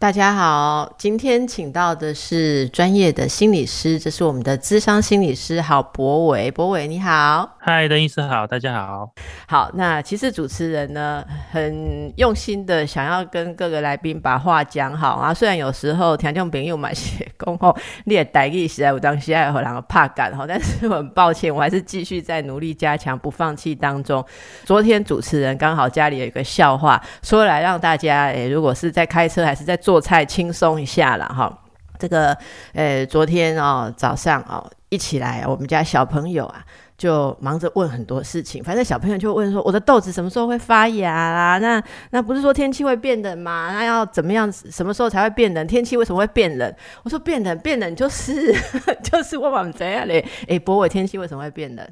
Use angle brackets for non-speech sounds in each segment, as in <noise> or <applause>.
大家好，今天请到的是专业的心理师，这是我们的智商心理师，好博伟，博伟你好，嗨，邓医师好，大家好，好。那其实主持人呢，很用心的想要跟各个来宾把话讲好啊。虽然有时候听众朋友买些恭候，你也带意实在我当时还有两个怕感哈，但是我很抱歉，我还是继续在努力加强，不放弃当中。昨天主持人刚好家里有一个笑话，说来让大家诶，如果是在开车还是在做菜轻松一下了哈。这个呃，昨天哦早上哦一起来，我们家小朋友啊就忙着问很多事情。反正小朋友就问说：“我的豆子什么时候会发芽啦？那那不是说天气会变冷吗？那要怎么样子？什么时候才会变冷？天气为什么会变冷？”我说：“变冷，变冷就是 <laughs> 就是我们这样嘞？哎，博伟，天气为什么会变冷？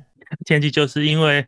天气就是因为。”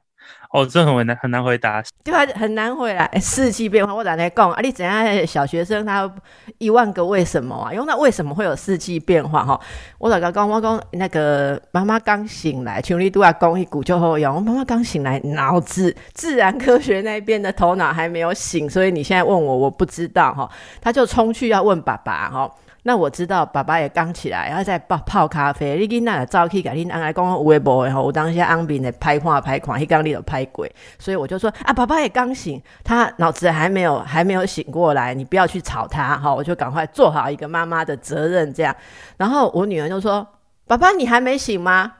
哦，这很难很难回答，对啊，很难回来。四季变化，我咋来讲啊？你怎样？小学生他一万个为什么啊？因为那为什么会有四季变化？哈，我咋个讲？我讲那个妈妈刚醒来，全力都要讲一股就好用。妈妈刚醒来，脑子自然科学那边的头脑还没有醒，所以你现在问我，我不知道哈。他就冲去要问爸爸哈。那我知道爸爸也刚起来，然后在泡泡咖啡。你囡仔早起，甲恁安来讲有诶无诶吼，我当下安边的拍看拍看，迄刚你有拍鬼，所以我就说啊，爸爸也刚醒，他脑子还没有还没有醒过来，你不要去吵他哈，我就赶快做好一个妈妈的责任这样。然后我女儿就说：“爸爸，你还没醒吗？”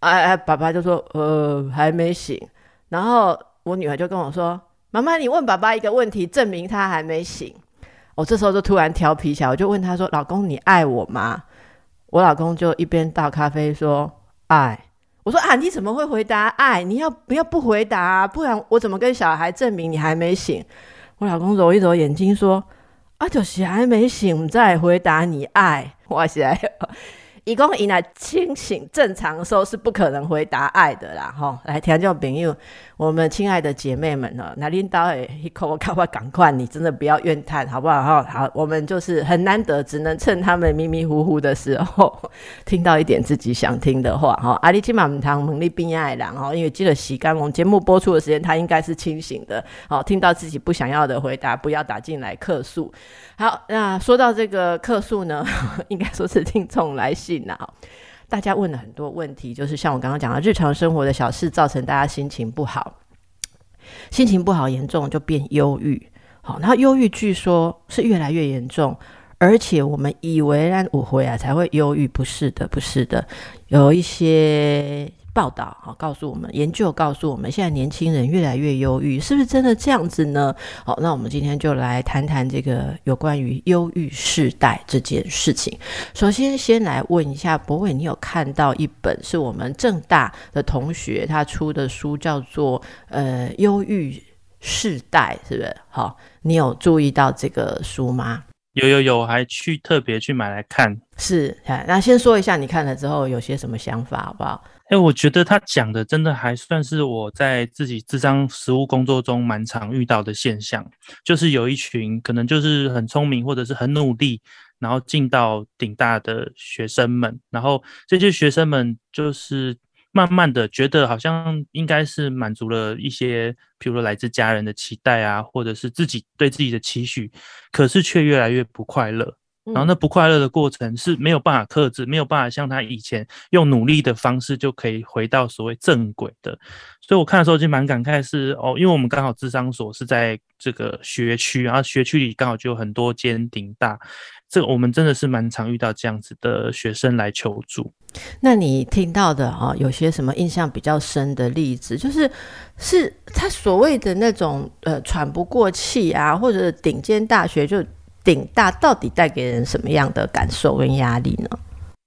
哎哎，爸爸就说：“呃，还没醒。”然后我女儿就跟我说：“妈妈，你问爸爸一个问题，证明他还没醒。”我这时候就突然调皮起来，我就问他说：“老公，你爱我吗？”我老公就一边倒咖啡说：“爱。”我说：“啊，你怎么会回答爱？你要不要不回答？啊不然我怎么跟小孩证明你还没醒？”我老公揉一揉眼睛说：“啊，就是还没醒，再回答你爱。”哇塞！一共以来清醒正常的时候是不可能回答爱的啦，哈！来，听众朋友，我们亲爱的姐妹们呢，那领导诶，一口我赶快赶快，你真的不要怨叹，好不好？哈，好，我们就是很难得，只能趁他们迷迷糊糊的时候，<laughs> 听到一点自己想听的话，哈！阿里金马唔堂蒙利宾爱郎，哈，因为记得洗干我们节目播出的时间，他应该是清醒的，好，听到自己不想要的回答，不要打进来客诉。好，那说到这个客诉呢，<laughs> 应该说是听众来信呐。大家问了很多问题，就是像我刚刚讲的，日常生活的小事造成大家心情不好，心情不好严重就变忧郁。好，那忧郁据说是越来越严重，而且我们以为让五回来才会忧郁，不是的，不是的，有一些。报道好，告诉我们，研究告诉我们，现在年轻人越来越忧郁，是不是真的这样子呢？好，那我们今天就来谈谈这个有关于忧郁世代这件事情。首先，先来问一下博伟，你有看到一本是我们正大的同学他出的书，叫做《呃忧郁世代》，是不是？好，你有注意到这个书吗？有有有，还去特别去买来看。是，那先说一下你看了之后有些什么想法，好不好？哎，我觉得他讲的真的还算是我在自己智商实务工作中蛮常遇到的现象，就是有一群可能就是很聪明或者是很努力，然后进到顶大的学生们，然后这些学生们就是慢慢的觉得好像应该是满足了一些，譬如说来自家人的期待啊，或者是自己对自己的期许，可是却越来越不快乐。然后那不快乐的过程是没有办法克制，没有办法像他以前用努力的方式就可以回到所谓正轨的。所以我看的时候就蛮感慨，是哦，因为我们刚好智商所是在这个学区，然后学区里刚好就有很多间顶大，这个我们真的是蛮常遇到这样子的学生来求助。那你听到的啊，有些什么印象比较深的例子，就是是他所谓的那种呃喘不过气啊，或者顶尖大学就。顶大到底带给人什么样的感受跟压力呢？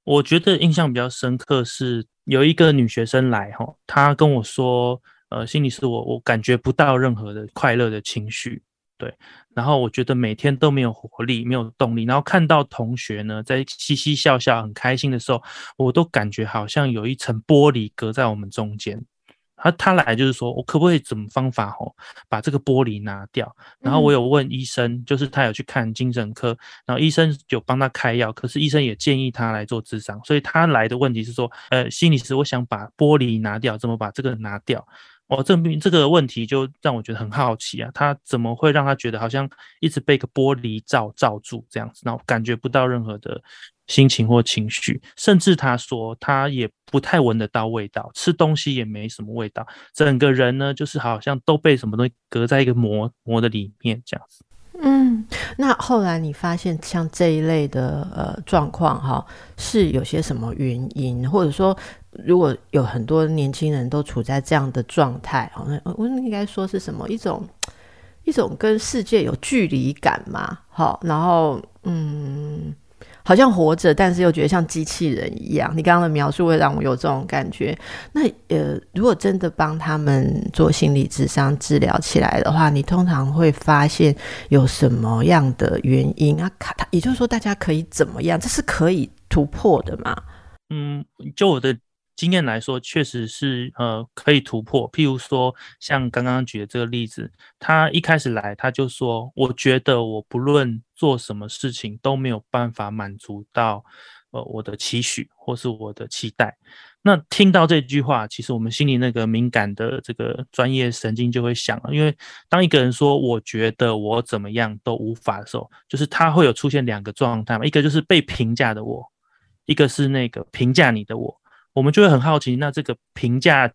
我觉得印象比较深刻是有一个女学生来哈，她跟我说，呃，心理师我我感觉不到任何的快乐的情绪，对，然后我觉得每天都没有活力，没有动力，然后看到同学呢在嘻嘻笑笑很开心的时候，我都感觉好像有一层玻璃隔在我们中间。他他来就是说我可不可以怎么方法吼，把这个玻璃拿掉？然后我有问医生，就是他有去看精神科，然后医生有帮他开药，可是医生也建议他来做智商，所以他来的问题是说，呃，心理师，我想把玻璃拿掉，怎么把这个拿掉？哦，这病这个问题就让我觉得很好奇啊，他怎么会让他觉得好像一直被个玻璃罩罩住这样子，然后感觉不到任何的心情或情绪，甚至他说他也不太闻得到味道，吃东西也没什么味道，整个人呢就是好像都被什么东西隔在一个膜膜的里面这样子。嗯，那后来你发现像这一类的呃状况哈，是有些什么原因，或者说如果有很多年轻人都处在这样的状态，好像我应该说是什么一种一种跟世界有距离感嘛？好，然后嗯。好像活着，但是又觉得像机器人一样。你刚刚的描述会让我有这种感觉。那呃，如果真的帮他们做心理智商治疗起来的话，你通常会发现有什么样的原因啊？卡，也就是说，大家可以怎么样？这是可以突破的吗？嗯，就我的。经验来说，确实是呃可以突破。譬如说，像刚刚举的这个例子，他一开始来他就说：“我觉得我不论做什么事情都没有办法满足到呃我的期许或是我的期待。”那听到这句话，其实我们心里那个敏感的这个专业神经就会想了，因为当一个人说“我觉得我怎么样都无法”的时候，就是他会有出现两个状态嘛，一个就是被评价的我，一个是那个评价你的我。我们就会很好奇，那这个评价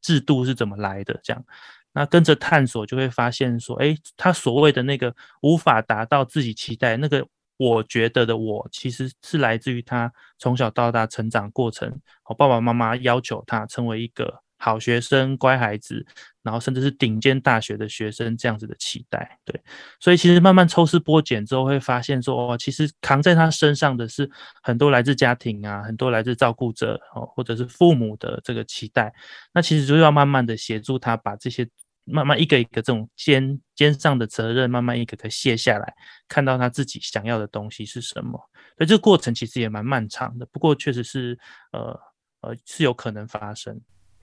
制度是怎么来的？这样，那跟着探索就会发现说，哎，他所谓的那个无法达到自己期待，那个我觉得的我，其实是来自于他从小到大成长过程，我爸爸妈妈要求他成为一个。好学生、乖孩子，然后甚至是顶尖大学的学生这样子的期待，对，所以其实慢慢抽丝剥茧之后，会发现说，哦，其实扛在他身上的是很多来自家庭啊，很多来自照顾者哦，或者是父母的这个期待。那其实就要慢慢的协助他把这些慢慢一个一个这种肩肩上的责任，慢慢一个个卸下来，看到他自己想要的东西是什么。所以这个过程其实也蛮漫长的，不过确实是呃呃是有可能发生。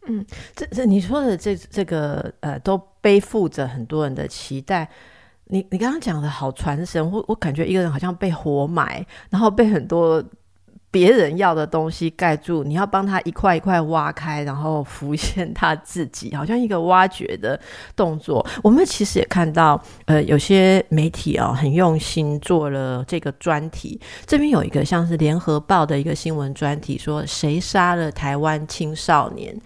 嗯，这这你说的这这个呃，都背负着很多人的期待。你你刚刚讲的好传神，我我感觉一个人好像被活埋，然后被很多别人要的东西盖住，你要帮他一块一块挖开，然后浮现他自己，好像一个挖掘的动作。我们其实也看到，呃，有些媒体哦很用心做了这个专题。这边有一个像是联合报的一个新闻专题，说谁杀了台湾青少年。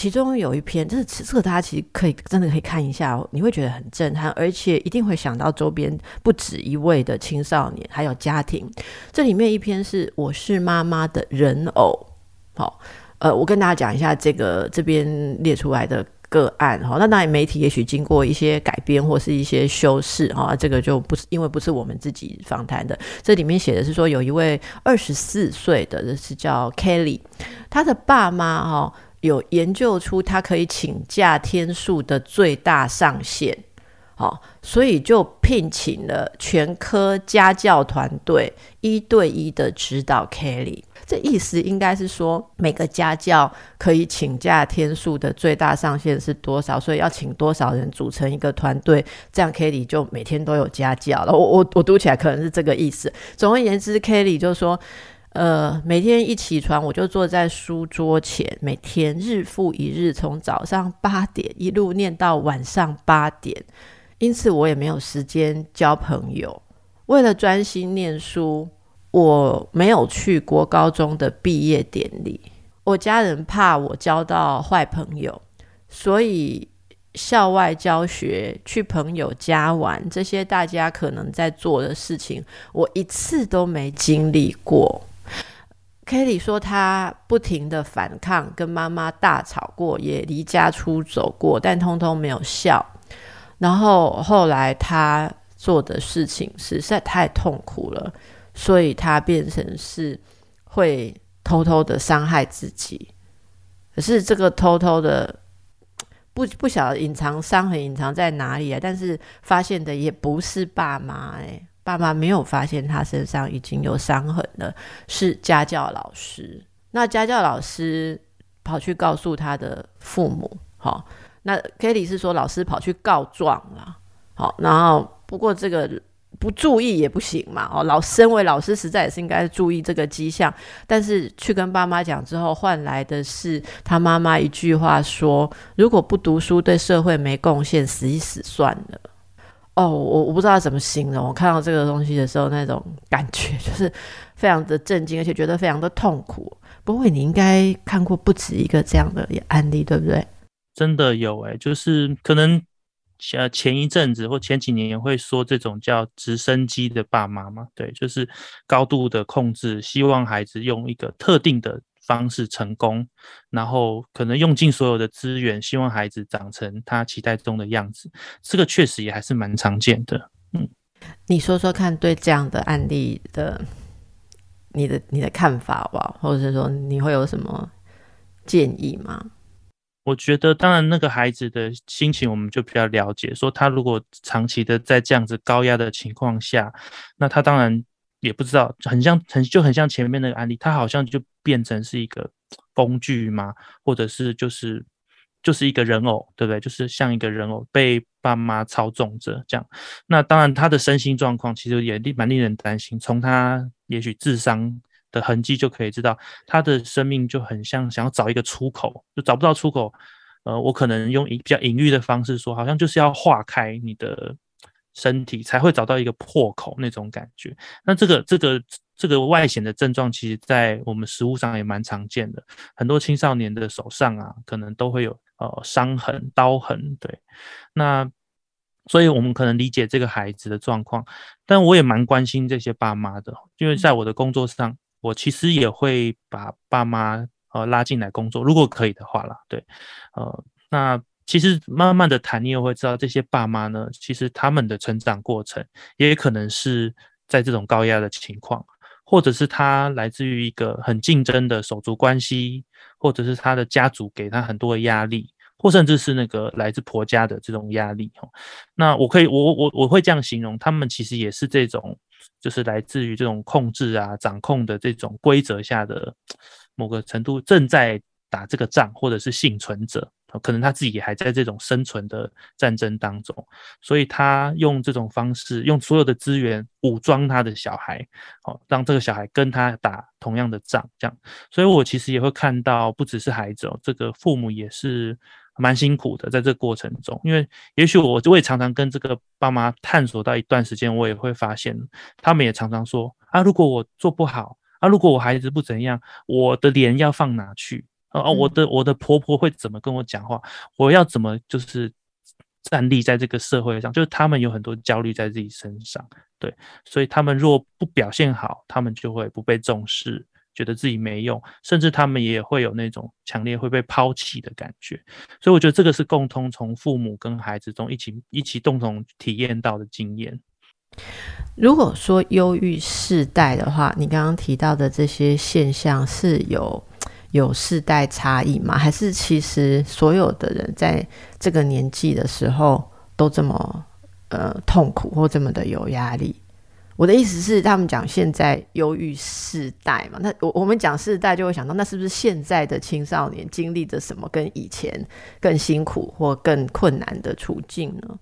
其中有一篇，这这个大家其实可以真的可以看一下，你会觉得很震撼，而且一定会想到周边不止一位的青少年，还有家庭。这里面一篇是我是妈妈的人偶，好，呃，我跟大家讲一下这个这边列出来的个案哈。那当然媒体也许经过一些改编或是一些修饰哈，这个就不是因为不是我们自己访谈的。这里面写的是说有一位二十四岁的，这是叫 Kelly，他的爸妈哈。有研究出他可以请假天数的最大上限，好，所以就聘请了全科家教团队一对一的指导 Kelly。这意思应该是说，每个家教可以请假天数的最大上限是多少？所以要请多少人组成一个团队，这样 Kelly 就每天都有家教了。我我我读起来可能是这个意思。总而言之，Kelly 就说。呃，每天一起床我就坐在书桌前，每天日复一日，从早上八点一路念到晚上八点，因此我也没有时间交朋友。为了专心念书，我没有去国高中的毕业典礼。我家人怕我交到坏朋友，所以校外教学、去朋友家玩这些大家可能在做的事情，我一次都没经历过。Kelly 说，他不停的反抗，跟妈妈大吵过，也离家出走过，但通通没有效。然后后来他做的事情实在太痛苦了，所以他变成是会偷偷的伤害自己。可是这个偷偷的不不晓得隐藏伤痕隐藏在哪里啊？但是发现的也不是爸妈哎。爸妈没有发现他身上已经有伤痕了，是家教老师。那家教老师跑去告诉他的父母，好，那 Kelly 是说老师跑去告状了，好，然后不过这个不注意也不行嘛，哦，老身为老师实在也是应该注意这个迹象，但是去跟爸妈讲之后，换来的是他妈妈一句话说：如果不读书，对社会没贡献，死一死算了。哦，我我不知道怎么形容，我看到这个东西的时候，那种感觉 <laughs> 就是非常的震惊，而且觉得非常的痛苦。不过你应该看过不止一个这样的案例，对不对？真的有哎，就是可能呃前一阵子或前几年也会说这种叫直升机的爸妈嘛，对，就是高度的控制，希望孩子用一个特定的。方式成功，然后可能用尽所有的资源，希望孩子长成他期待中的样子。这个确实也还是蛮常见的。嗯，你说说看，对这样的案例的你的你的看法吧，或者是说你会有什么建议吗？我觉得，当然那个孩子的心情我们就比较了解。说他如果长期的在这样子高压的情况下，那他当然。也不知道，很像很就很像前面那个案例，他好像就变成是一个工具吗？或者是就是就是一个人偶，对不对？就是像一个人偶被爸妈操纵着这样。那当然，他的身心状况其实也蛮令人担心。从他也许智商的痕迹就可以知道，他的生命就很像想要找一个出口，就找不到出口。呃，我可能用比较隐喻的方式说，好像就是要化开你的。身体才会找到一个破口那种感觉。那这个这个这个外显的症状，其实在我们食物上也蛮常见的。很多青少年的手上啊，可能都会有呃伤痕、刀痕。对，那所以我们可能理解这个孩子的状况，但我也蛮关心这些爸妈的，因为在我的工作上，我其实也会把爸妈呃拉进来工作，如果可以的话啦。对，呃，那。其实慢慢的谈，你也会知道这些爸妈呢，其实他们的成长过程也可能是在这种高压的情况，或者是他来自于一个很竞争的手足关系，或者是他的家族给他很多的压力，或甚至是那个来自婆家的这种压力。哦，那我可以，我我我会这样形容，他们其实也是这种，就是来自于这种控制啊、掌控的这种规则下的某个程度正在打这个仗，或者是幸存者。可能他自己也还在这种生存的战争当中，所以他用这种方式，用所有的资源武装他的小孩，好让这个小孩跟他打同样的仗，这样。所以我其实也会看到，不只是孩子哦，这个父母也是蛮辛苦的，在这个过程中，因为也许我我也常常跟这个爸妈探索到一段时间，我也会发现，他们也常常说啊，如果我做不好啊，如果我孩子不怎样，我的脸要放哪去？哦，我的我的婆婆会怎么跟我讲话？我要怎么就是站立在这个社会上？就是他们有很多焦虑在自己身上，对，所以他们若不表现好，他们就会不被重视，觉得自己没用，甚至他们也会有那种强烈会被抛弃的感觉。所以我觉得这个是共通从父母跟孩子中一起一起共同体验到的经验。如果说忧郁世代的话，你刚刚提到的这些现象是有。有世代差异吗？还是其实所有的人在这个年纪的时候都这么呃痛苦或这么的有压力？我的意思是，他们讲现在忧郁世代嘛，那我我们讲世代就会想到，那是不是现在的青少年经历着什么跟以前更辛苦或更困难的处境呢？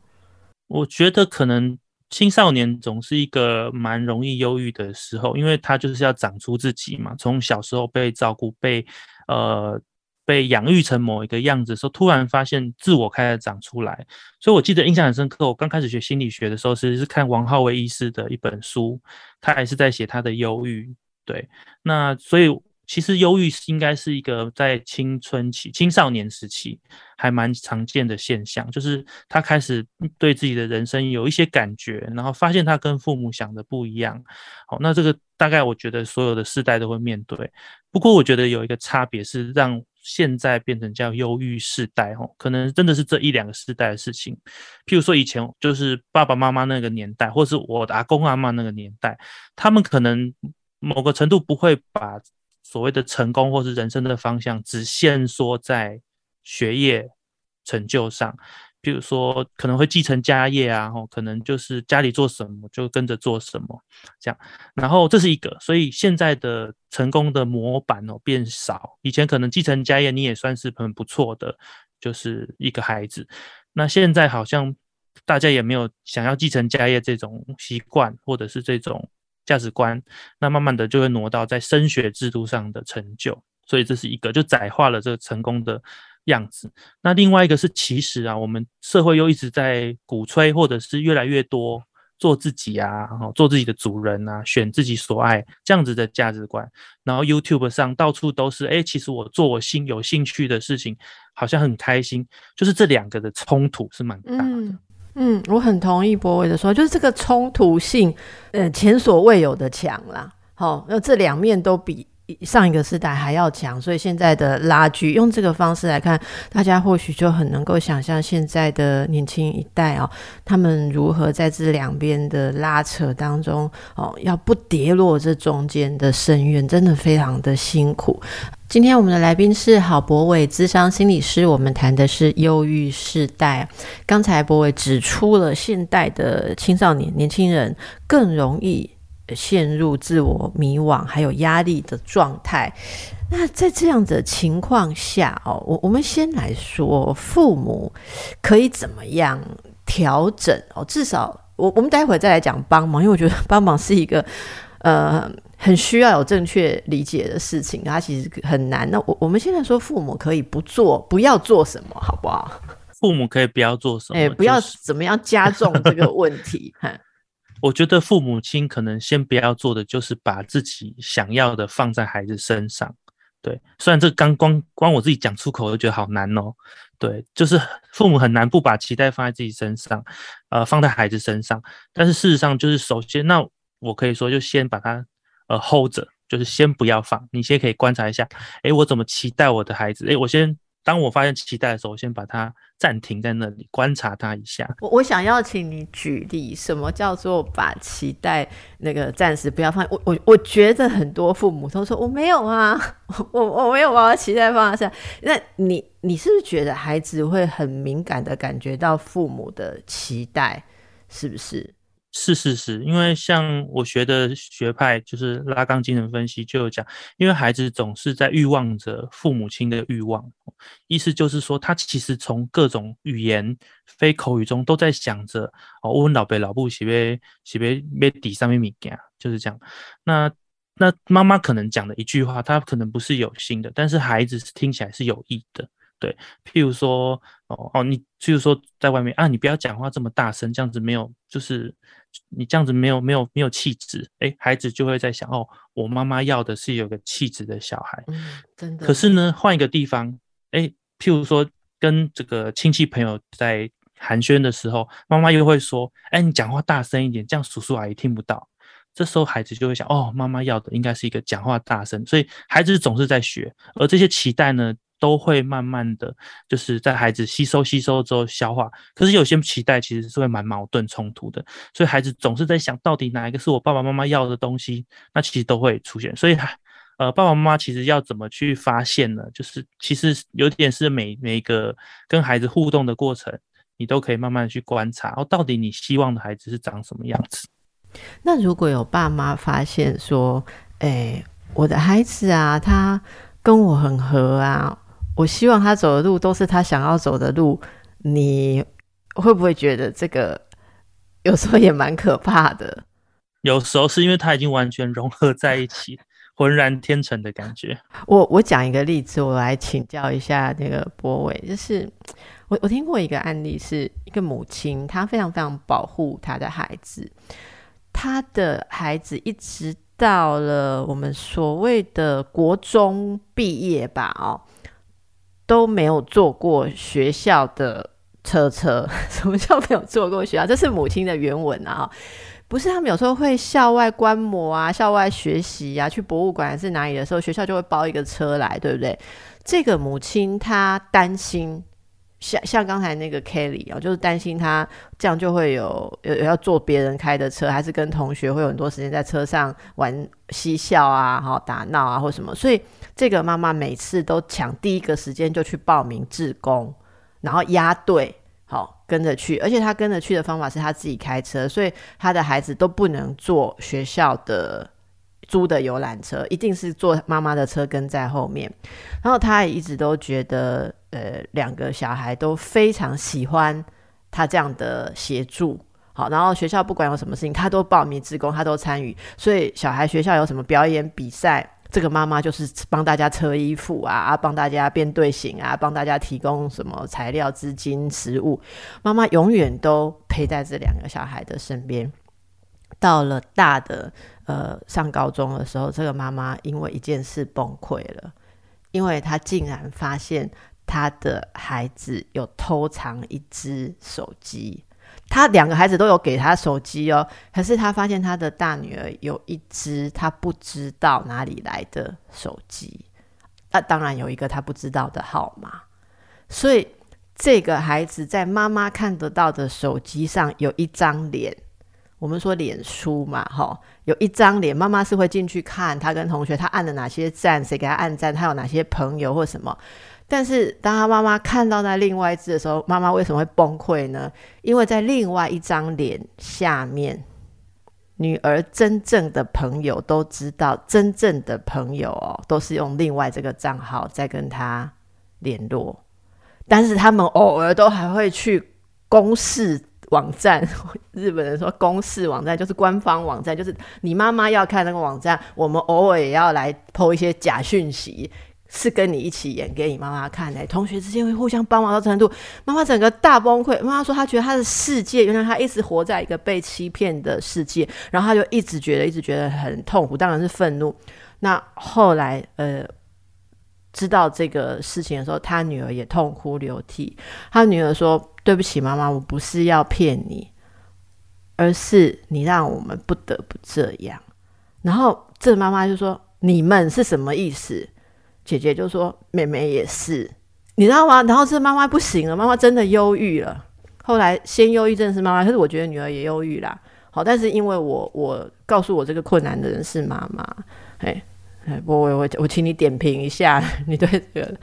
我觉得可能。青少年总是一个蛮容易忧郁的时候，因为他就是要长出自己嘛。从小时候被照顾、被呃被养育成某一个样子的时候，突然发现自我开始长出来。所以我记得印象很深刻。我刚开始学心理学的时候，其实是看王浩威医师的一本书，他还是在写他的忧郁。对，那所以。其实忧郁应该是一个在青春期、青少年时期还蛮常见的现象，就是他开始对自己的人生有一些感觉，然后发现他跟父母想的不一样。好，那这个大概我觉得所有的世代都会面对。不过我觉得有一个差别是，让现在变成叫忧郁世代，哦，可能真的是这一两个世代的事情。譬如说以前就是爸爸妈妈那个年代，或是我的阿公阿妈那个年代，他们可能某个程度不会把。所谓的成功或是人生的方向，只限缩在学业成就上，比如说可能会继承家业啊，吼，可能就是家里做什么就跟着做什么这样。然后这是一个，所以现在的成功的模板哦变少。以前可能继承家业你也算是很不错的，就是一个孩子。那现在好像大家也没有想要继承家业这种习惯，或者是这种价值观，那慢慢的就会挪到在升学制度上的成就。所以这是一个就窄化了这个成功的样子。那另外一个是，其实啊，我们社会又一直在鼓吹，或者是越来越多。做自己啊，做自己的主人啊，选自己所爱这样子的价值观。然后 YouTube 上到处都是，哎，其实我做我心有兴趣的事情，好像很开心。就是这两个的冲突是蛮大的。嗯我很同意博伟的说，就是这个冲突性，呃，前所未有的强啦。好，那这两面都比。上一个时代还要强，所以现在的拉锯用这个方式来看，大家或许就很能够想象现在的年轻一代哦，他们如何在这两边的拉扯当中哦，要不跌落这中间的深渊，真的非常的辛苦。今天我们的来宾是郝博伟，资商心理师，我们谈的是忧郁世代。刚才博伟指出了现代的青少年年轻人更容易。陷入自我迷惘还有压力的状态，那在这样的情况下哦，我我们先来说父母可以怎么样调整哦？至少我我们待会再来讲帮忙，因为我觉得帮忙是一个呃很需要有正确理解的事情，它其实很难。那我我们现在说父母可以不做，不要做什么，好不好？父母可以不要做什么？哎，不要怎么样加重这个问题？<laughs> 我觉得父母亲可能先不要做的，就是把自己想要的放在孩子身上。对，虽然这刚光光我自己讲出口，我觉得好难哦。对，就是父母很难不把期待放在自己身上，呃，放在孩子身上。但是事实上，就是首先，那我可以说，就先把它呃 hold 着，就是先不要放。你先可以观察一下，诶，我怎么期待我的孩子？诶，我先。当我发现期待的时候，我先把它暂停在那里，观察它一下。我我想要请你举例，什么叫做把期待那个暂时不要放？我我我觉得很多父母都说我没有啊，我我没有把我期待放下。那你你是不是觉得孩子会很敏感的感觉到父母的期待？是不是？是是是，因为像我学的学派就是拉钢精神分析，就有讲，因为孩子总是在欲望着父母亲的欲望，意思就是说，他其实从各种语言、非口语中都在想着哦，我问老辈老布喜别喜别别底上面米件，就是这样。那那妈妈可能讲的一句话，他可能不是有心的，但是孩子听起来是有意的。对，譬如说，哦哦，你譬如说在外面啊，你不要讲话这么大声，这样子没有，就是你这样子没有没有没有气质，哎，孩子就会在想，哦，我妈妈要的是有个气质的小孩，嗯，真的。可是呢，换一个地方，哎，譬如说跟这个亲戚朋友在寒暄的时候，妈妈又会说，哎，你讲话大声一点，这样叔叔阿姨听不到。这时候孩子就会想，哦，妈妈要的应该是一个讲话大声，所以孩子总是在学，而这些期待呢？都会慢慢的就是在孩子吸收吸收之后消化，可是有些期待其实是会蛮矛盾冲突的，所以孩子总是在想到底哪一个是我爸爸妈妈要的东西，那其实都会出现。所以，呃，爸爸妈妈其实要怎么去发现呢？就是其实有点是每每个跟孩子互动的过程，你都可以慢慢去观察，哦，到底你希望的孩子是长什么样子。那如果有爸妈发现说，哎，我的孩子啊，他跟我很合啊。我希望他走的路都是他想要走的路，你会不会觉得这个有时候也蛮可怕的？有时候是因为他已经完全融合在一起，<laughs> 浑然天成的感觉。我我讲一个例子，我来请教一下那个博伟，就是我我听过一个案例，是一个母亲，她非常非常保护她的孩子，她的孩子一直到了我们所谓的国中毕业吧，哦。都没有坐过学校的车车，<laughs> 什么叫没有坐过学校？这是母亲的原文啊，不是他们有时候会校外观摩啊、校外学习啊、去博物馆还是哪里的时候，学校就会包一个车来，对不对？这个母亲她担心，像像刚才那个 Kelly 啊，就是担心他这样就会有有要坐别人开的车，还是跟同学会有很多时间在车上玩嬉笑啊、哈打闹啊或什么，所以。这个妈妈每次都抢第一个时间就去报名志工，然后压队，好跟着去。而且她跟着去的方法是她自己开车，所以她的孩子都不能坐学校的租的游览车，一定是坐妈妈的车跟在后面。然后他也一直都觉得，呃，两个小孩都非常喜欢他这样的协助。好，然后学校不管有什么事情，他都报名自工，他都参与。所以小孩学校有什么表演比赛。这个妈妈就是帮大家车衣服啊，帮大家编队形啊，帮大家提供什么材料、资金、食物。妈妈永远都陪在这两个小孩的身边。到了大的呃上高中的时候，这个妈妈因为一件事崩溃了，因为她竟然发现她的孩子有偷藏一只手机。他两个孩子都有给他手机哦，可是他发现他的大女儿有一只他不知道哪里来的手机，那当然有一个他不知道的号码，所以这个孩子在妈妈看得到的手机上有一张脸，我们说脸书嘛，哈，有一张脸，妈妈是会进去看他跟同学他按了哪些赞，谁给他按赞，他有哪些朋友或什么。但是，当他妈妈看到那另外一只的时候，妈妈为什么会崩溃呢？因为在另外一张脸下面，女儿真正的朋友都知道，真正的朋友哦，都是用另外这个账号在跟他联络。但是他们偶尔都还会去公示网站，<laughs> 日本人说公示网站就是官方网站，就是你妈妈要看那个网站，我们偶尔也要来剖一些假讯息。是跟你一起演给你妈妈看的，同学之间会互相帮忙到程度，妈妈整个大崩溃。妈妈说她觉得她的世界原来她一直活在一个被欺骗的世界，然后她就一直觉得一直觉得很痛苦，当然是愤怒。那后来呃知道这个事情的时候，她女儿也痛哭流涕。她女儿说：“对不起，妈妈，我不是要骗你，而是你让我们不得不这样。”然后这妈妈就说：“你们是什么意思？”姐姐就说：“妹妹也是，你知道吗？”然后这妈妈不行了，妈妈真的忧郁了。后来先忧郁症是妈妈，可是我觉得女儿也忧郁啦。好，但是因为我我告诉我这个困难的人是妈妈，哎哎，我我我我请你点评一下，<laughs> 你对这个。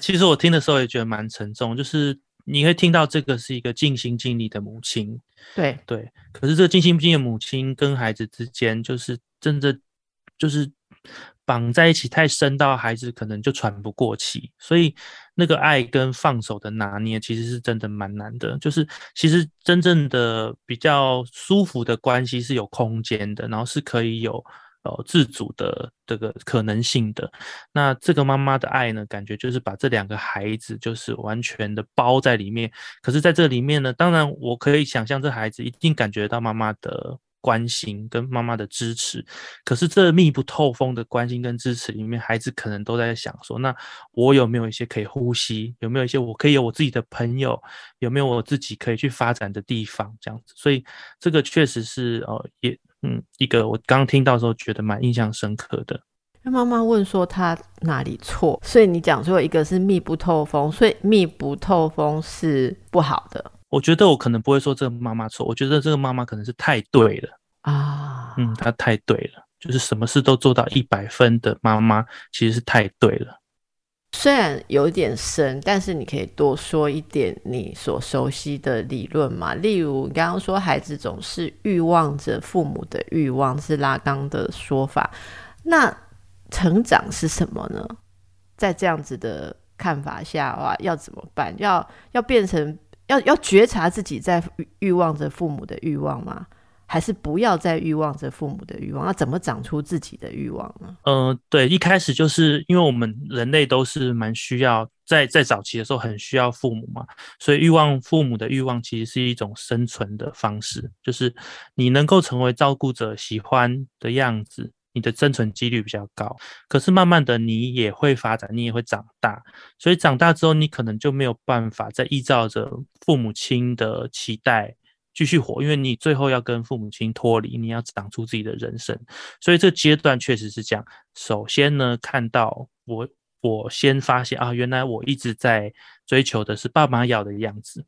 其实我听的时候也觉得蛮沉重，就是你会听到这个是一个尽心尽力的母亲，对对。可是这个尽心尽力的母亲跟孩子之间，就是真的就是。绑在一起太深，到孩子可能就喘不过气，所以那个爱跟放手的拿捏，其实是真的蛮难的。就是其实真正的比较舒服的关系是有空间的，然后是可以有呃自主的这个可能性的。那这个妈妈的爱呢，感觉就是把这两个孩子就是完全的包在里面。可是在这里面呢，当然我可以想象，这孩子一定感觉到妈妈的。关心跟妈妈的支持，可是这密不透风的关心跟支持里面，孩子可能都在想说：那我有没有一些可以呼吸？有没有一些我可以有我自己的朋友？有没有我自己可以去发展的地方？这样子，所以这个确实是呃，也嗯，一个我刚听到时候觉得蛮印象深刻的。妈妈问说他哪里错？所以你讲说一个是密不透风，所以密不透风是不好的。我觉得我可能不会说这个妈妈错，我觉得这个妈妈可能是太对了啊，嗯，她太对了，就是什么事都做到一百分的妈妈，其实是太对了。虽然有点深，但是你可以多说一点你所熟悉的理论嘛。例如你刚刚说孩子总是欲望着父母的欲望，是拉缸的说法。那成长是什么呢？在这样子的看法下，哇，要怎么办？要要变成？要要觉察自己在欲望着父母的欲望吗？还是不要再欲望着父母的欲望？要怎么长出自己的欲望呢？嗯，对，一开始就是因为我们人类都是蛮需要在在早期的时候很需要父母嘛，所以欲望父母的欲望其实是一种生存的方式，就是你能够成为照顾者喜欢的样子。你的生存几率比较高，可是慢慢的你也会发展，你也会长大，所以长大之后你可能就没有办法再依照着父母亲的期待继续活，因为你最后要跟父母亲脱离，你要长出自己的人生，所以这阶段确实是这样。首先呢，看到我，我先发现啊，原来我一直在追求的是爸妈要的样子，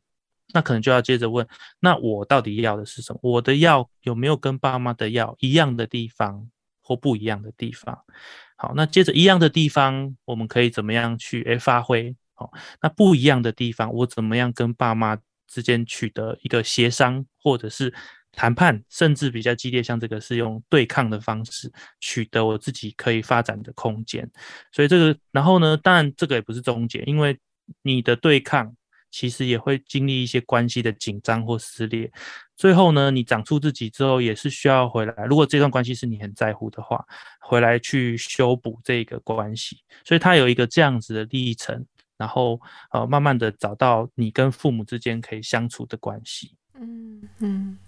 那可能就要接着问，那我到底要的是什么？我的要有没有跟爸妈的要一样的地方？或不一样的地方，好，那接着一样的地方，我们可以怎么样去诶发挥？好，那不一样的地方，我怎么样跟爸妈之间取得一个协商，或者是谈判，甚至比较激烈，像这个是用对抗的方式取得我自己可以发展的空间。所以这个，然后呢，当然这个也不是终结，因为你的对抗其实也会经历一些关系的紧张或撕裂。最后呢，你长出自己之后，也是需要回来。如果这段关系是你很在乎的话，回来去修补这个关系。所以它有一个这样子的历程，然后呃，慢慢的找到你跟父母之间可以相处的关系。嗯嗯。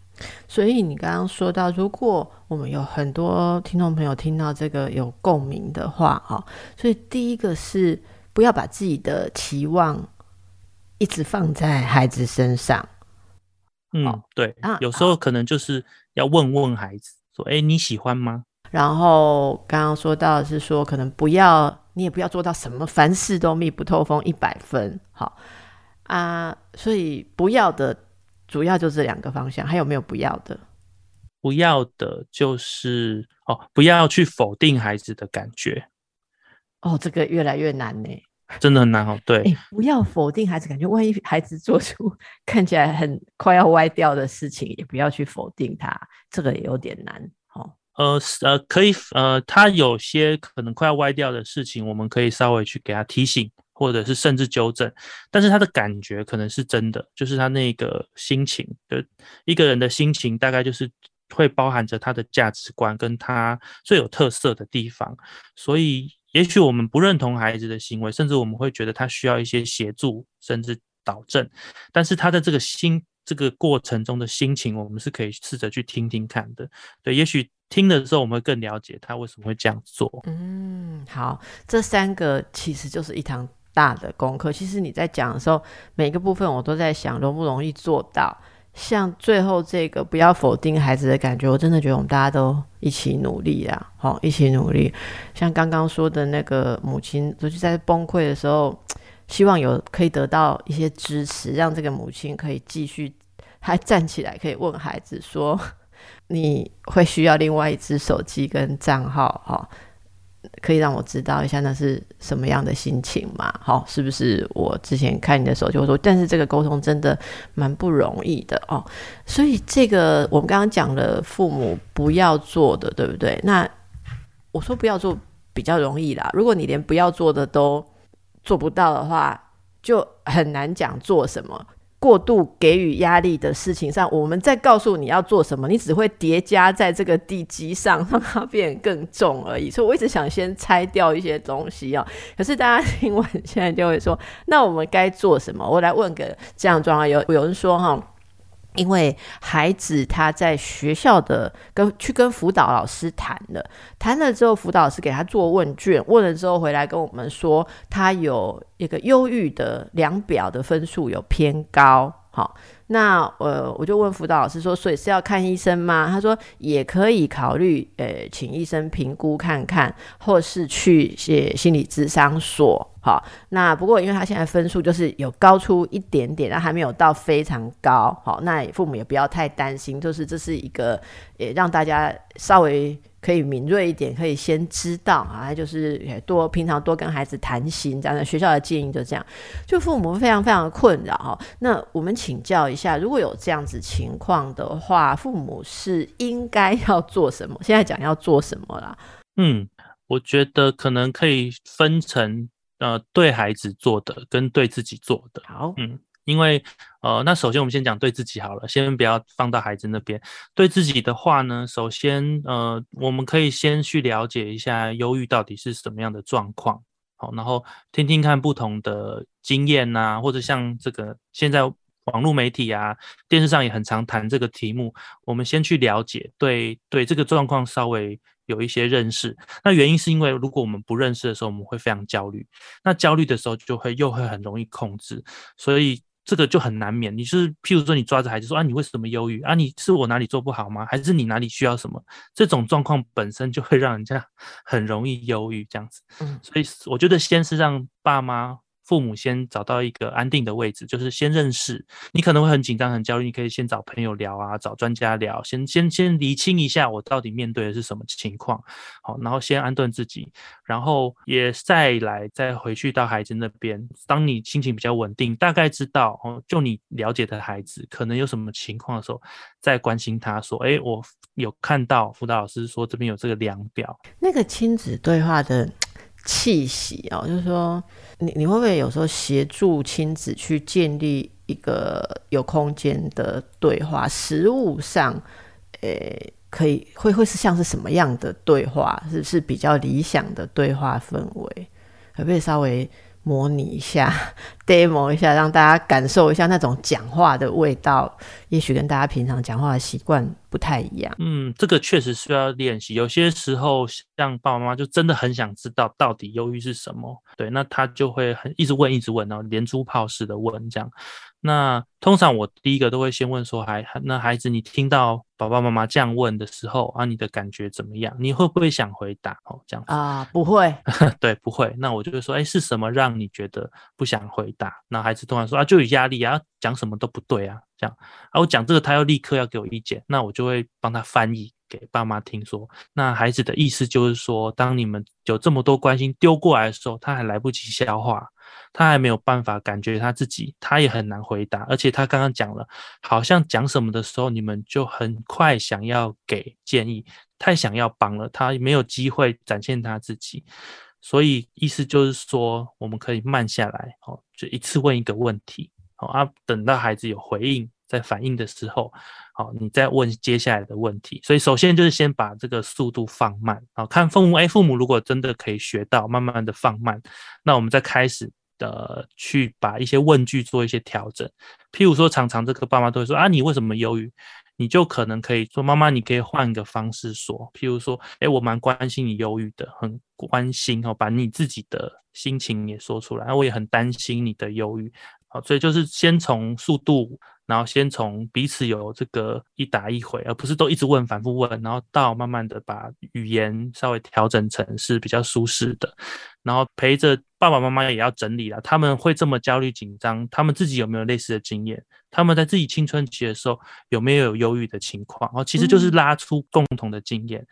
所以你刚刚说到，如果我们有很多听众朋友听到这个有共鸣的话，哈，所以第一个是不要把自己的期望一直放在孩子身上。嗯，对，有时候可能就是要问问孩子说：“哎，你喜欢吗？”然后刚刚说到是说，可能不要，你也不要做到什么凡事都密不透风一百分，好啊，所以不要的。主要就这两个方向，还有没有不要的？不要的就是哦，不要去否定孩子的感觉。哦，这个越来越难呢，真的很难哦。对，不要否定孩子感觉，万一孩子做出 <laughs> 看起来很快要歪掉的事情，也不要去否定他，这个也有点难。哦，呃呃，可以呃，他有些可能快要歪掉的事情，我们可以稍微去给他提醒。或者是甚至纠正，但是他的感觉可能是真的，就是他那个心情的一个人的心情，大概就是会包含着他的价值观跟他最有特色的地方。所以，也许我们不认同孩子的行为，甚至我们会觉得他需要一些协助，甚至导正。但是他的这个心这个过程中的心情，我们是可以试着去听听看的。对，也许听的时候，我们会更了解他为什么会这样做。嗯，好，这三个其实就是一堂。大的功课，其实你在讲的时候，每个部分我都在想容不容易做到。像最后这个不要否定孩子的感觉，我真的觉得我们大家都一起努力啊，好，一起努力。像刚刚说的那个母亲，就是在崩溃的时候，希望有可以得到一些支持，让这个母亲可以继续还站起来，可以问孩子说：“ <laughs> 你会需要另外一只手机跟账号？”哈。可以让我知道一下那是什么样的心情嘛？好，是不是我之前看你的手机，我说，但是这个沟通真的蛮不容易的哦。所以这个我们刚刚讲了，父母不要做的，对不对？那我说不要做比较容易啦。如果你连不要做的都做不到的话，就很难讲做什么。过度给予压力的事情上，我们在告诉你要做什么，你只会叠加在这个地基上，让它变更重而已。<laughs> 所以我一直想先拆掉一些东西哦。可是大家听完现在就会说，那我们该做什么？我来问个这样状况，有有人说哈。因为孩子他在学校的跟去跟辅导老师谈了，谈了之后，辅导老师给他做问卷，问了之后回来跟我们说，他有一个忧郁的量表的分数有偏高，好。那呃，我就问辅导老师说，所以是要看医生吗？他说也可以考虑，呃，请医生评估看看，或是去些心理咨商所。好，那不过因为他现在分数就是有高出一点点，然后还没有到非常高。好，那父母也不要太担心，就是这是一个，也让大家稍微。可以敏锐一点，可以先知道啊，就是多平常多跟孩子谈心，这样的学校的建议就这样。就父母非常非常的困扰哈，那我们请教一下，如果有这样子情况的话，父母是应该要做什么？现在讲要做什么啦？嗯，我觉得可能可以分成呃，对孩子做的跟对自己做的。好，嗯。因为，呃，那首先我们先讲对自己好了，先不要放到孩子那边。对自己的话呢，首先，呃，我们可以先去了解一下忧郁到底是什么样的状况，好，然后听听看不同的经验呐，或者像这个现在网络媒体啊、电视上也很常谈这个题目，我们先去了解，对对这个状况稍微有一些认识。那原因是因为如果我们不认识的时候，我们会非常焦虑，那焦虑的时候就会又会很容易控制，所以。这个就很难免。你是譬如说，你抓着孩子说啊，你为什么忧郁啊？你是我哪里做不好吗？还是你哪里需要什么？这种状况本身就会让人家很容易忧郁这样子。嗯，所以我觉得先是让爸妈父母先找到一个安定的位置，就是先认识。你可能会很紧张、很焦虑，你可以先找朋友聊啊，找专家聊，先先先理清一下我到底面对的是什么情况，好，然后先安顿自己，然后也再来再回去到孩子那边。当你心情比较稳定，大概知道哦，就你了解的孩子可能有什么情况的时候，再关心他说，哎，我有看到辅导老师说这边有这个量表，那个亲子对话的。气息哦，就是说，你你会不会有时候协助亲子去建立一个有空间的对话？实物上，诶，可以会会是像是什么样的对话？是是比较理想的对话氛围？可不可以稍微？模拟一下，demo 一下，让大家感受一下那种讲话的味道，也许跟大家平常讲话的习惯不太一样。嗯，这个确实需要练习。有些时候，像爸爸妈妈就真的很想知道到底忧郁是什么，对，那他就会很一直问，一直问，然后连珠炮似的问这样。那通常我第一个都会先问说，孩那孩子，你听到爸爸妈妈这样问的时候啊，你的感觉怎么样？你会不会想回答？哦，这样啊，不会，<laughs> 对，不会。那我就会说，哎，是什么让你觉得不想回大？那孩子突然说啊，就有压力啊，讲什么都不对啊，这样啊，我讲这个他要立刻要给我意见，那我就会帮他翻译给爸妈听说。那孩子的意思就是说，当你们有这么多关心丢过来的时候，他还来不及消化。他还没有办法感觉他自己，他也很难回答。而且他刚刚讲了，好像讲什么的时候，你们就很快想要给建议，太想要帮了，他没有机会展现他自己。所以意思就是说，我们可以慢下来，哦，就一次问一个问题，好啊，等到孩子有回应、在反应的时候，好，你再问接下来的问题。所以首先就是先把这个速度放慢，好，看父母，哎，父母如果真的可以学到，慢慢的放慢，那我们再开始。呃，去把一些问句做一些调整，譬如说，常常这个爸妈都会说啊，你为什么忧郁？你就可能可以说，妈妈，你可以换个方式说，譬如说，哎，我蛮关心你忧郁的，很关心哦，把你自己的心情也说出来，我也很担心你的忧郁，好，所以就是先从速度。然后先从彼此有这个一答一回，而不是都一直问、反复问，然后到慢慢的把语言稍微调整成是比较舒适的，然后陪着爸爸妈妈也要整理了。他们会这么焦虑紧张，他们自己有没有类似的经验？他们在自己青春期的时候有没有忧郁的情况？哦，其实就是拉出共同的经验。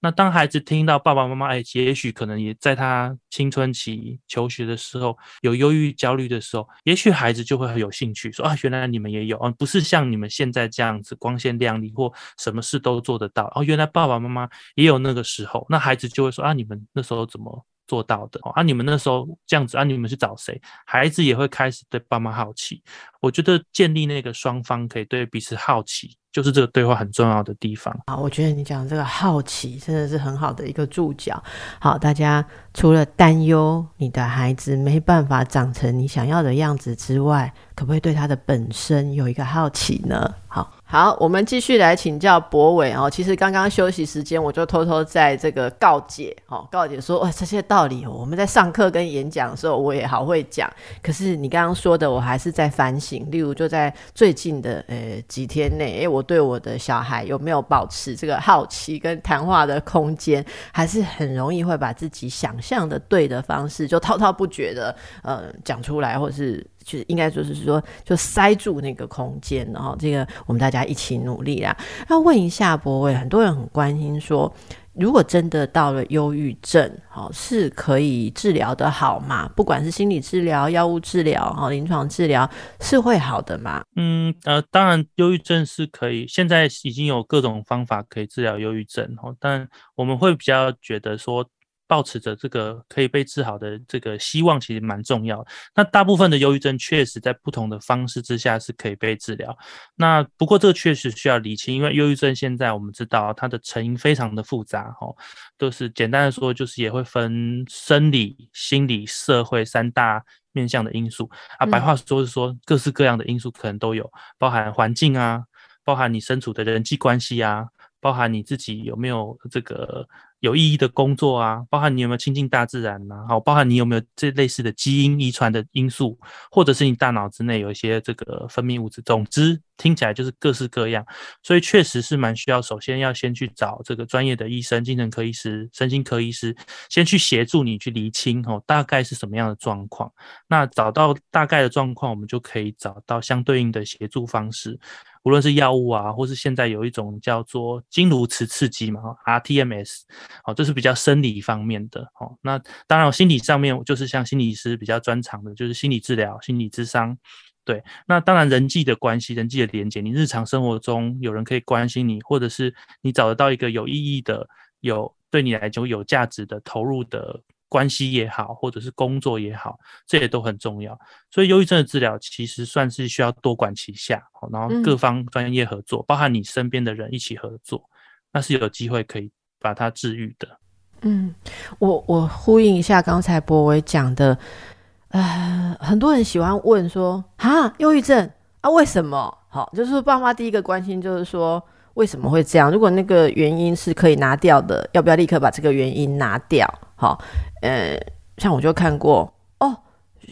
那当孩子听到爸爸妈妈，哎，也许可能也在他青春期求学的时候有忧郁、焦虑的时候，也许孩子就会很有兴趣，说啊，原来你们也有啊，不是像你们现在这样子光鲜亮丽或什么事都做得到哦，原来爸爸妈妈也有那个时候，那孩子就会说啊，你们那时候怎么做到的？啊，你们那时候这样子啊，你们去找谁？孩子也会开始对爸妈好奇。我觉得建立那个双方可以对彼此好奇。就是这个对话很重要的地方啊！我觉得你讲这个好奇真的是很好的一个注脚。好，大家除了担忧你的孩子没办法长成你想要的样子之外，可不可以对他的本身有一个好奇呢？好。好，我们继续来请教博伟哦。其实刚刚休息时间，我就偷偷在这个告解哦，告解说，哇，这些道理我们在上课跟演讲的时候，我也好会讲。可是你刚刚说的，我还是在反省。例如，就在最近的呃几天内，诶，我对我的小孩有没有保持这个好奇跟谈话的空间，还是很容易会把自己想象的对的方式，就滔滔不绝的呃讲出来，或是。就是应该就是说，就塞住那个空间，然后这个我们大家一起努力啦。要问一下博伟，很多人很关心说，如果真的到了忧郁症，好是可以治疗的好吗？不管是心理治疗、药物治疗、哈临床治疗，是会好的吗？嗯呃，当然忧郁症是可以，现在已经有各种方法可以治疗忧郁症，哈，但我们会比较觉得说。保持着这个可以被治好的这个希望，其实蛮重要。那大部分的忧郁症确实在不同的方式之下是可以被治疗。那不过这个确实需要理清，因为忧郁症现在我们知道它的成因非常的复杂，哈，都是简单的说就是也会分生理、心理、社会三大面向的因素啊。白话说是说各式各样的因素可能都有，包含环境啊，包含你身处的人际关系啊。包含你自己有没有这个有意义的工作啊，包含你有没有亲近大自然呐，好，包含你有没有这类似的基因遗传的因素，或者是你大脑之内有一些这个分泌物质，总之听起来就是各式各样，所以确实是蛮需要，首先要先去找这个专业的医生，精神科医师、神经科医师，先去协助你去厘清哦，大概是什么样的状况。那找到大概的状况，我们就可以找到相对应的协助方式。无论是药物啊，或是现在有一种叫做经颅磁刺激嘛，RTMS，哦，这是比较生理方面的哦。那当然，心理上面就是像心理师比较专长的，就是心理治疗、心理咨商。对，那当然人际的关系、人际的连接，你日常生活中有人可以关心你，或者是你找得到一个有意义的、有对你来讲有价值的投入的。关系也好，或者是工作也好，这也都很重要。所以，忧郁症的治疗其实算是需要多管齐下，然后各方专业合作，包含你身边的人一起合作，那是有机会可以把它治愈的。嗯，我我呼应一下刚才博伟讲的，呃，很多人喜欢问说，啊，忧郁症啊，为什么？好，就是爸妈第一个关心就是说。为什么会这样？如果那个原因是可以拿掉的，要不要立刻把这个原因拿掉？好，呃，像我就看过，哦，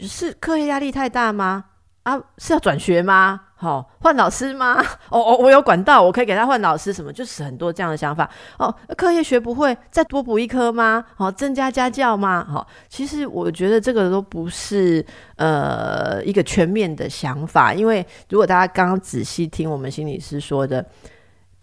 是课业压力太大吗？啊，是要转学吗？好，换老师吗？哦哦，我有管道，我可以给他换老师，什么就是很多这样的想法。哦，课业学不会，再多补一科吗？好，增加家教吗？好，其实我觉得这个都不是呃一个全面的想法，因为如果大家刚刚仔细听我们心理师说的。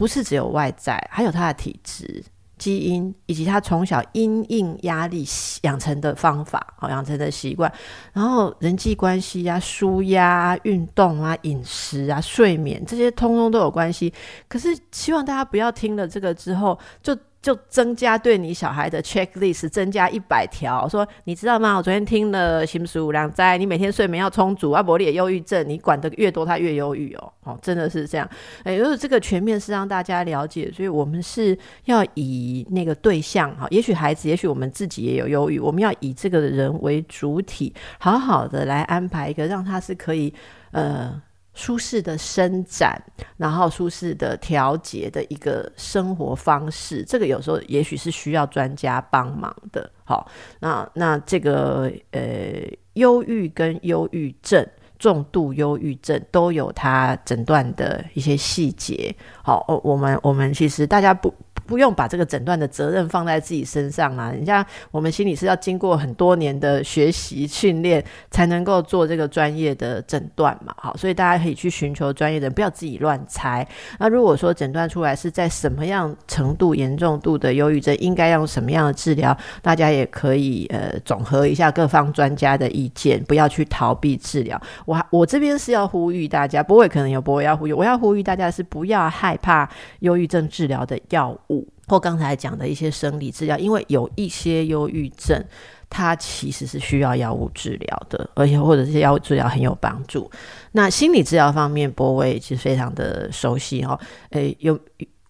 不是只有外在，还有他的体质、基因，以及他从小因应压力养成的方法，好养成的习惯，然后人际关系呀、舒压、运动啊、饮食啊、睡眠这些，通通都有关系。可是希望大家不要听了这个之后就。就增加对你小孩的 checklist，增加一百条，说你知道吗？我昨天听了《新书五两灾》，你每天睡眠要充足，阿伯里也忧郁症，你管的越多，他越忧郁哦，哦，真的是这样。哎，就是这个全面是让大家了解，所以我们是要以那个对象哈，也许孩子，也许我们自己也有忧郁，我们要以这个人为主体，好好的来安排一个让他是可以呃。舒适的伸展，然后舒适的调节的一个生活方式，这个有时候也许是需要专家帮忙的。好，那那这个呃，忧郁跟忧郁症、重度忧郁症都有它诊断的一些细节。好，我们我们其实大家不。不用把这个诊断的责任放在自己身上啊！人家我们心理是要经过很多年的学习训练，才能够做这个专业的诊断嘛。好，所以大家可以去寻求专业的，不要自己乱猜。那如果说诊断出来是在什么样程度严重度的忧郁症，应该用什么样的治疗，大家也可以呃总和一下各方专家的意见，不要去逃避治疗。我我这边是要呼吁大家，不会可能有不会要呼吁，我要呼吁大家是不要害怕忧郁症治疗的药物。或刚才讲的一些生理治疗，因为有一些忧郁症，它其实是需要药物治疗的，而且或者这些药物治疗很有帮助。那心理治疗方面，波威其实非常的熟悉哈，诶有。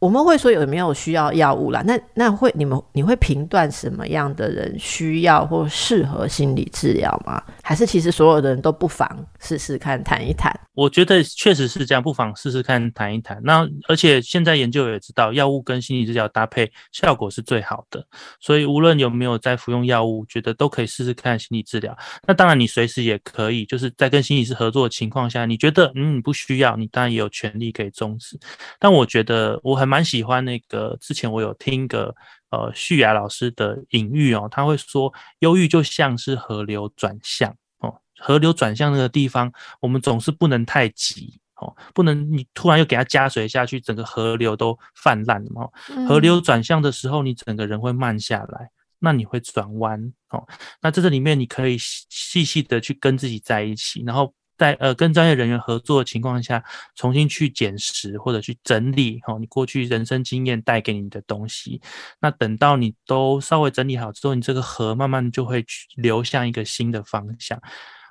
我们会说有没有需要药物啦？那那会你们你会评断什么样的人需要或适合心理治疗吗？还是其实所有的人都不妨试试看谈一谈？我觉得确实是这样，不妨试试看谈一谈。那而且现在研究也知道，药物跟心理治疗搭配效果是最好的。所以无论有没有在服用药物，觉得都可以试试看心理治疗。那当然你随时也可以，就是在跟心理师合作的情况下，你觉得嗯不需要，你当然也有权利可以终止。但我觉得我很。蛮喜欢那个，之前我有听个呃旭雅老师的隐喻哦，他会说忧郁就像是河流转向哦，河流转向那个地方，我们总是不能太急哦，不能你突然又给它加水下去，整个河流都泛滥了哦。河流转向的时候，你整个人会慢下来，那你会转弯哦。那在这里面，你可以细细的去跟自己在一起，然后。在呃跟专业人员合作的情况下，重新去捡拾或者去整理哈，你过去人生经验带给你的东西。那等到你都稍微整理好之后，你这个河慢慢就会去流向一个新的方向。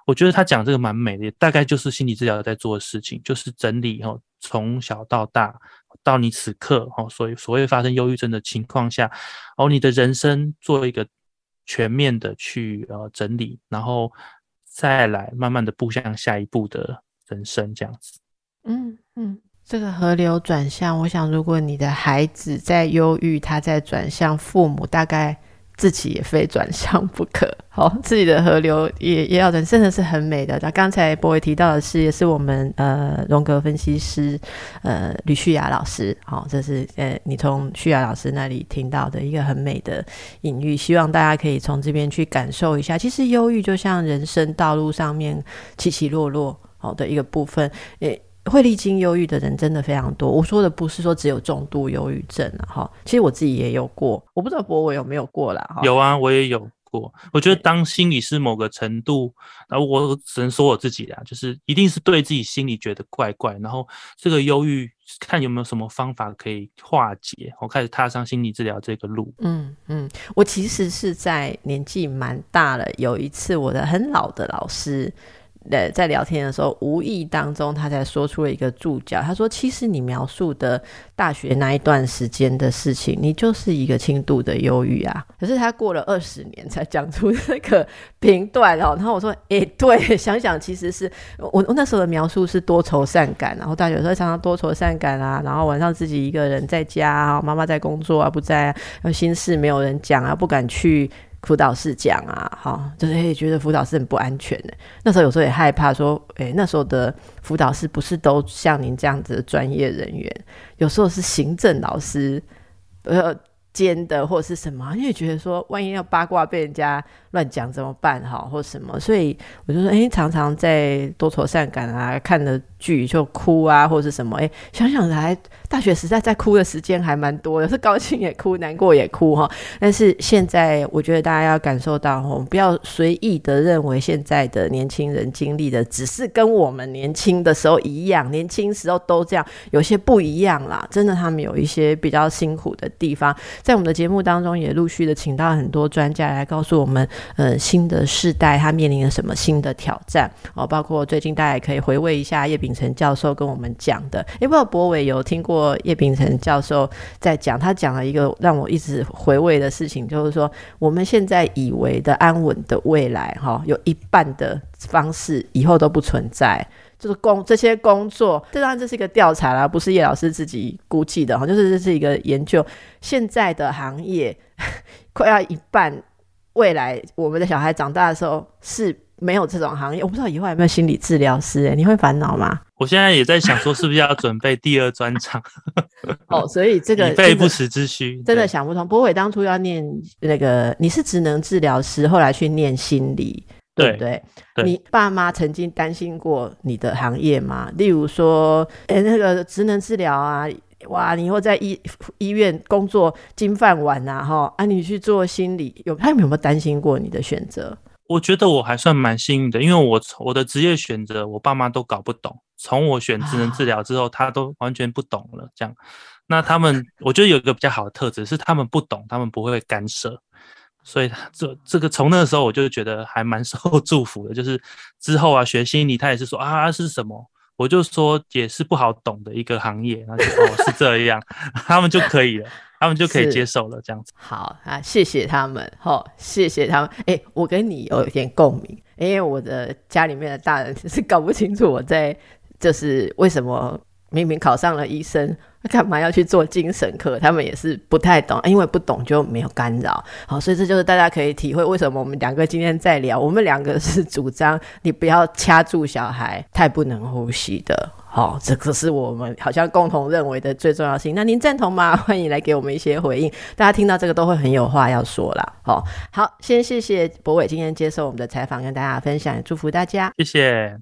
我觉得他讲这个蛮美的，大概就是心理治疗在做的事情，就是整理哈，从小到大到你此刻哈，所以所谓发生忧郁症的情况下，哦，你的人生做一个全面的去呃整理，然后。再来慢慢的步向下一步的人生，这样子。嗯嗯，这个河流转向，我想如果你的孩子在忧郁，他在转向，父母大概。自己也非转向不可，<laughs> 好，自己的河流也也要转，真的是很美的。那刚才博伟提到的是，也是我们呃荣格分析师呃吕旭雅老师，好，这是呃你从旭雅老师那里听到的一个很美的隐喻，希望大家可以从这边去感受一下。其实忧郁就像人生道路上面起起落落好的一个部分，诶。会历经忧郁的人真的非常多。我说的不是说只有重度忧郁症啊，哈，其实我自己也有过，我不知道博伟有没有过啦。有啊，我也有过。我觉得当心理是某个程度，然后我只能说我自己啦，就是一定是对自己心里觉得怪怪，然后这个忧郁看有没有什么方法可以化解，我开始踏上心理治疗这个路。嗯嗯，我其实是在年纪蛮大了，有一次我的很老的老师。呃，在聊天的时候，无意当中，他才说出了一个注脚。他说：“其实你描述的大学那一段时间的事情，你就是一个轻度的忧郁啊。”可是他过了二十年才讲出这个评断哦。然后我说：“诶，对，想想其实是我我那时候的描述是多愁善感，然后大学时候常常多愁善感啊，然后晚上自己一个人在家啊，妈妈在工作啊，不在，心事没有人讲啊，不敢去。”辅导室讲啊，哈，就是也觉得辅导室很不安全的。那时候有时候也害怕说，诶，那时候的辅导室不是都像您这样子的专业人员，有时候是行政老师，呃。兼的或者是什么，因为觉得说万一要八卦被人家乱讲怎么办哈，或什么，所以我就说，哎，常常在多愁善感啊，看的剧就哭啊，或是什么，哎，想想来大学时代在哭的时间还蛮多的，是高兴也哭，难过也哭哈。但是现在我觉得大家要感受到，我们不要随意的认为现在的年轻人经历的只是跟我们年轻的时候一样，年轻时候都这样，有些不一样啦，真的他们有一些比较辛苦的地方。在我们的节目当中，也陆续的请到很多专家来告诉我们，呃，新的世代他面临了什么新的挑战哦，包括最近大家也可以回味一下叶秉成教授跟我们讲的。诶，不知道博伟有听过叶秉成教授在讲，他讲了一个让我一直回味的事情，就是说我们现在以为的安稳的未来，哈，有一半的方式以后都不存在。就是工这些工作，这当然这是一个调查啦，不是叶老师自己估计的哈，就是这是一个研究。现在的行业快要一半，未来我们的小孩长大的时候是没有这种行业。我不知道以后有没有心理治疗师，哎，你会烦恼吗？我现在也在想说，是不是要准备第二专场？<laughs> 哦，所以这个以备不时之需，真的想不通。博伟当初要念那个，你是职能治疗师，后来去念心理。对不对？你爸妈曾经担心过你的行业吗？例如说，哎，那个职能治疗啊，哇，你以后在医医院工作金饭碗啊，哈，啊，你去做心理，有他们有没有担心过你的选择？我觉得我还算蛮幸运的，因为我我的职业选择，我爸妈都搞不懂。从我选职能治疗之后，他都完全不懂了。这样，那他们，我觉得有一个比较好的特质是，他们不懂，他们不会干涉。所以这这个从那个时候我就觉得还蛮受 <laughs> 祝福的，就是之后啊学心理，他也是说啊是什么，我就说也是不好懂的一个行业，然后就哦是这样，<laughs> 他们就可以了，他们就可以接受了这样子。好啊，谢谢他们，好谢谢他们。哎，我跟你有一点共鸣，因为我的家里面的大人 <laughs> 是搞不清楚我在就是为什么明明考上了医生。<laughs> 干嘛要去做精神科？他们也是不太懂，因为不懂就没有干扰。好，所以这就是大家可以体会为什么我们两个今天在聊。我们两个是主张你不要掐住小孩太不能呼吸的。好，这个是我们好像共同认为的最重要性。那您赞同吗？欢迎来给我们一些回应。大家听到这个都会很有话要说啦。好，好，先谢谢博伟今天接受我们的采访，跟大家分享，祝福大家。谢谢。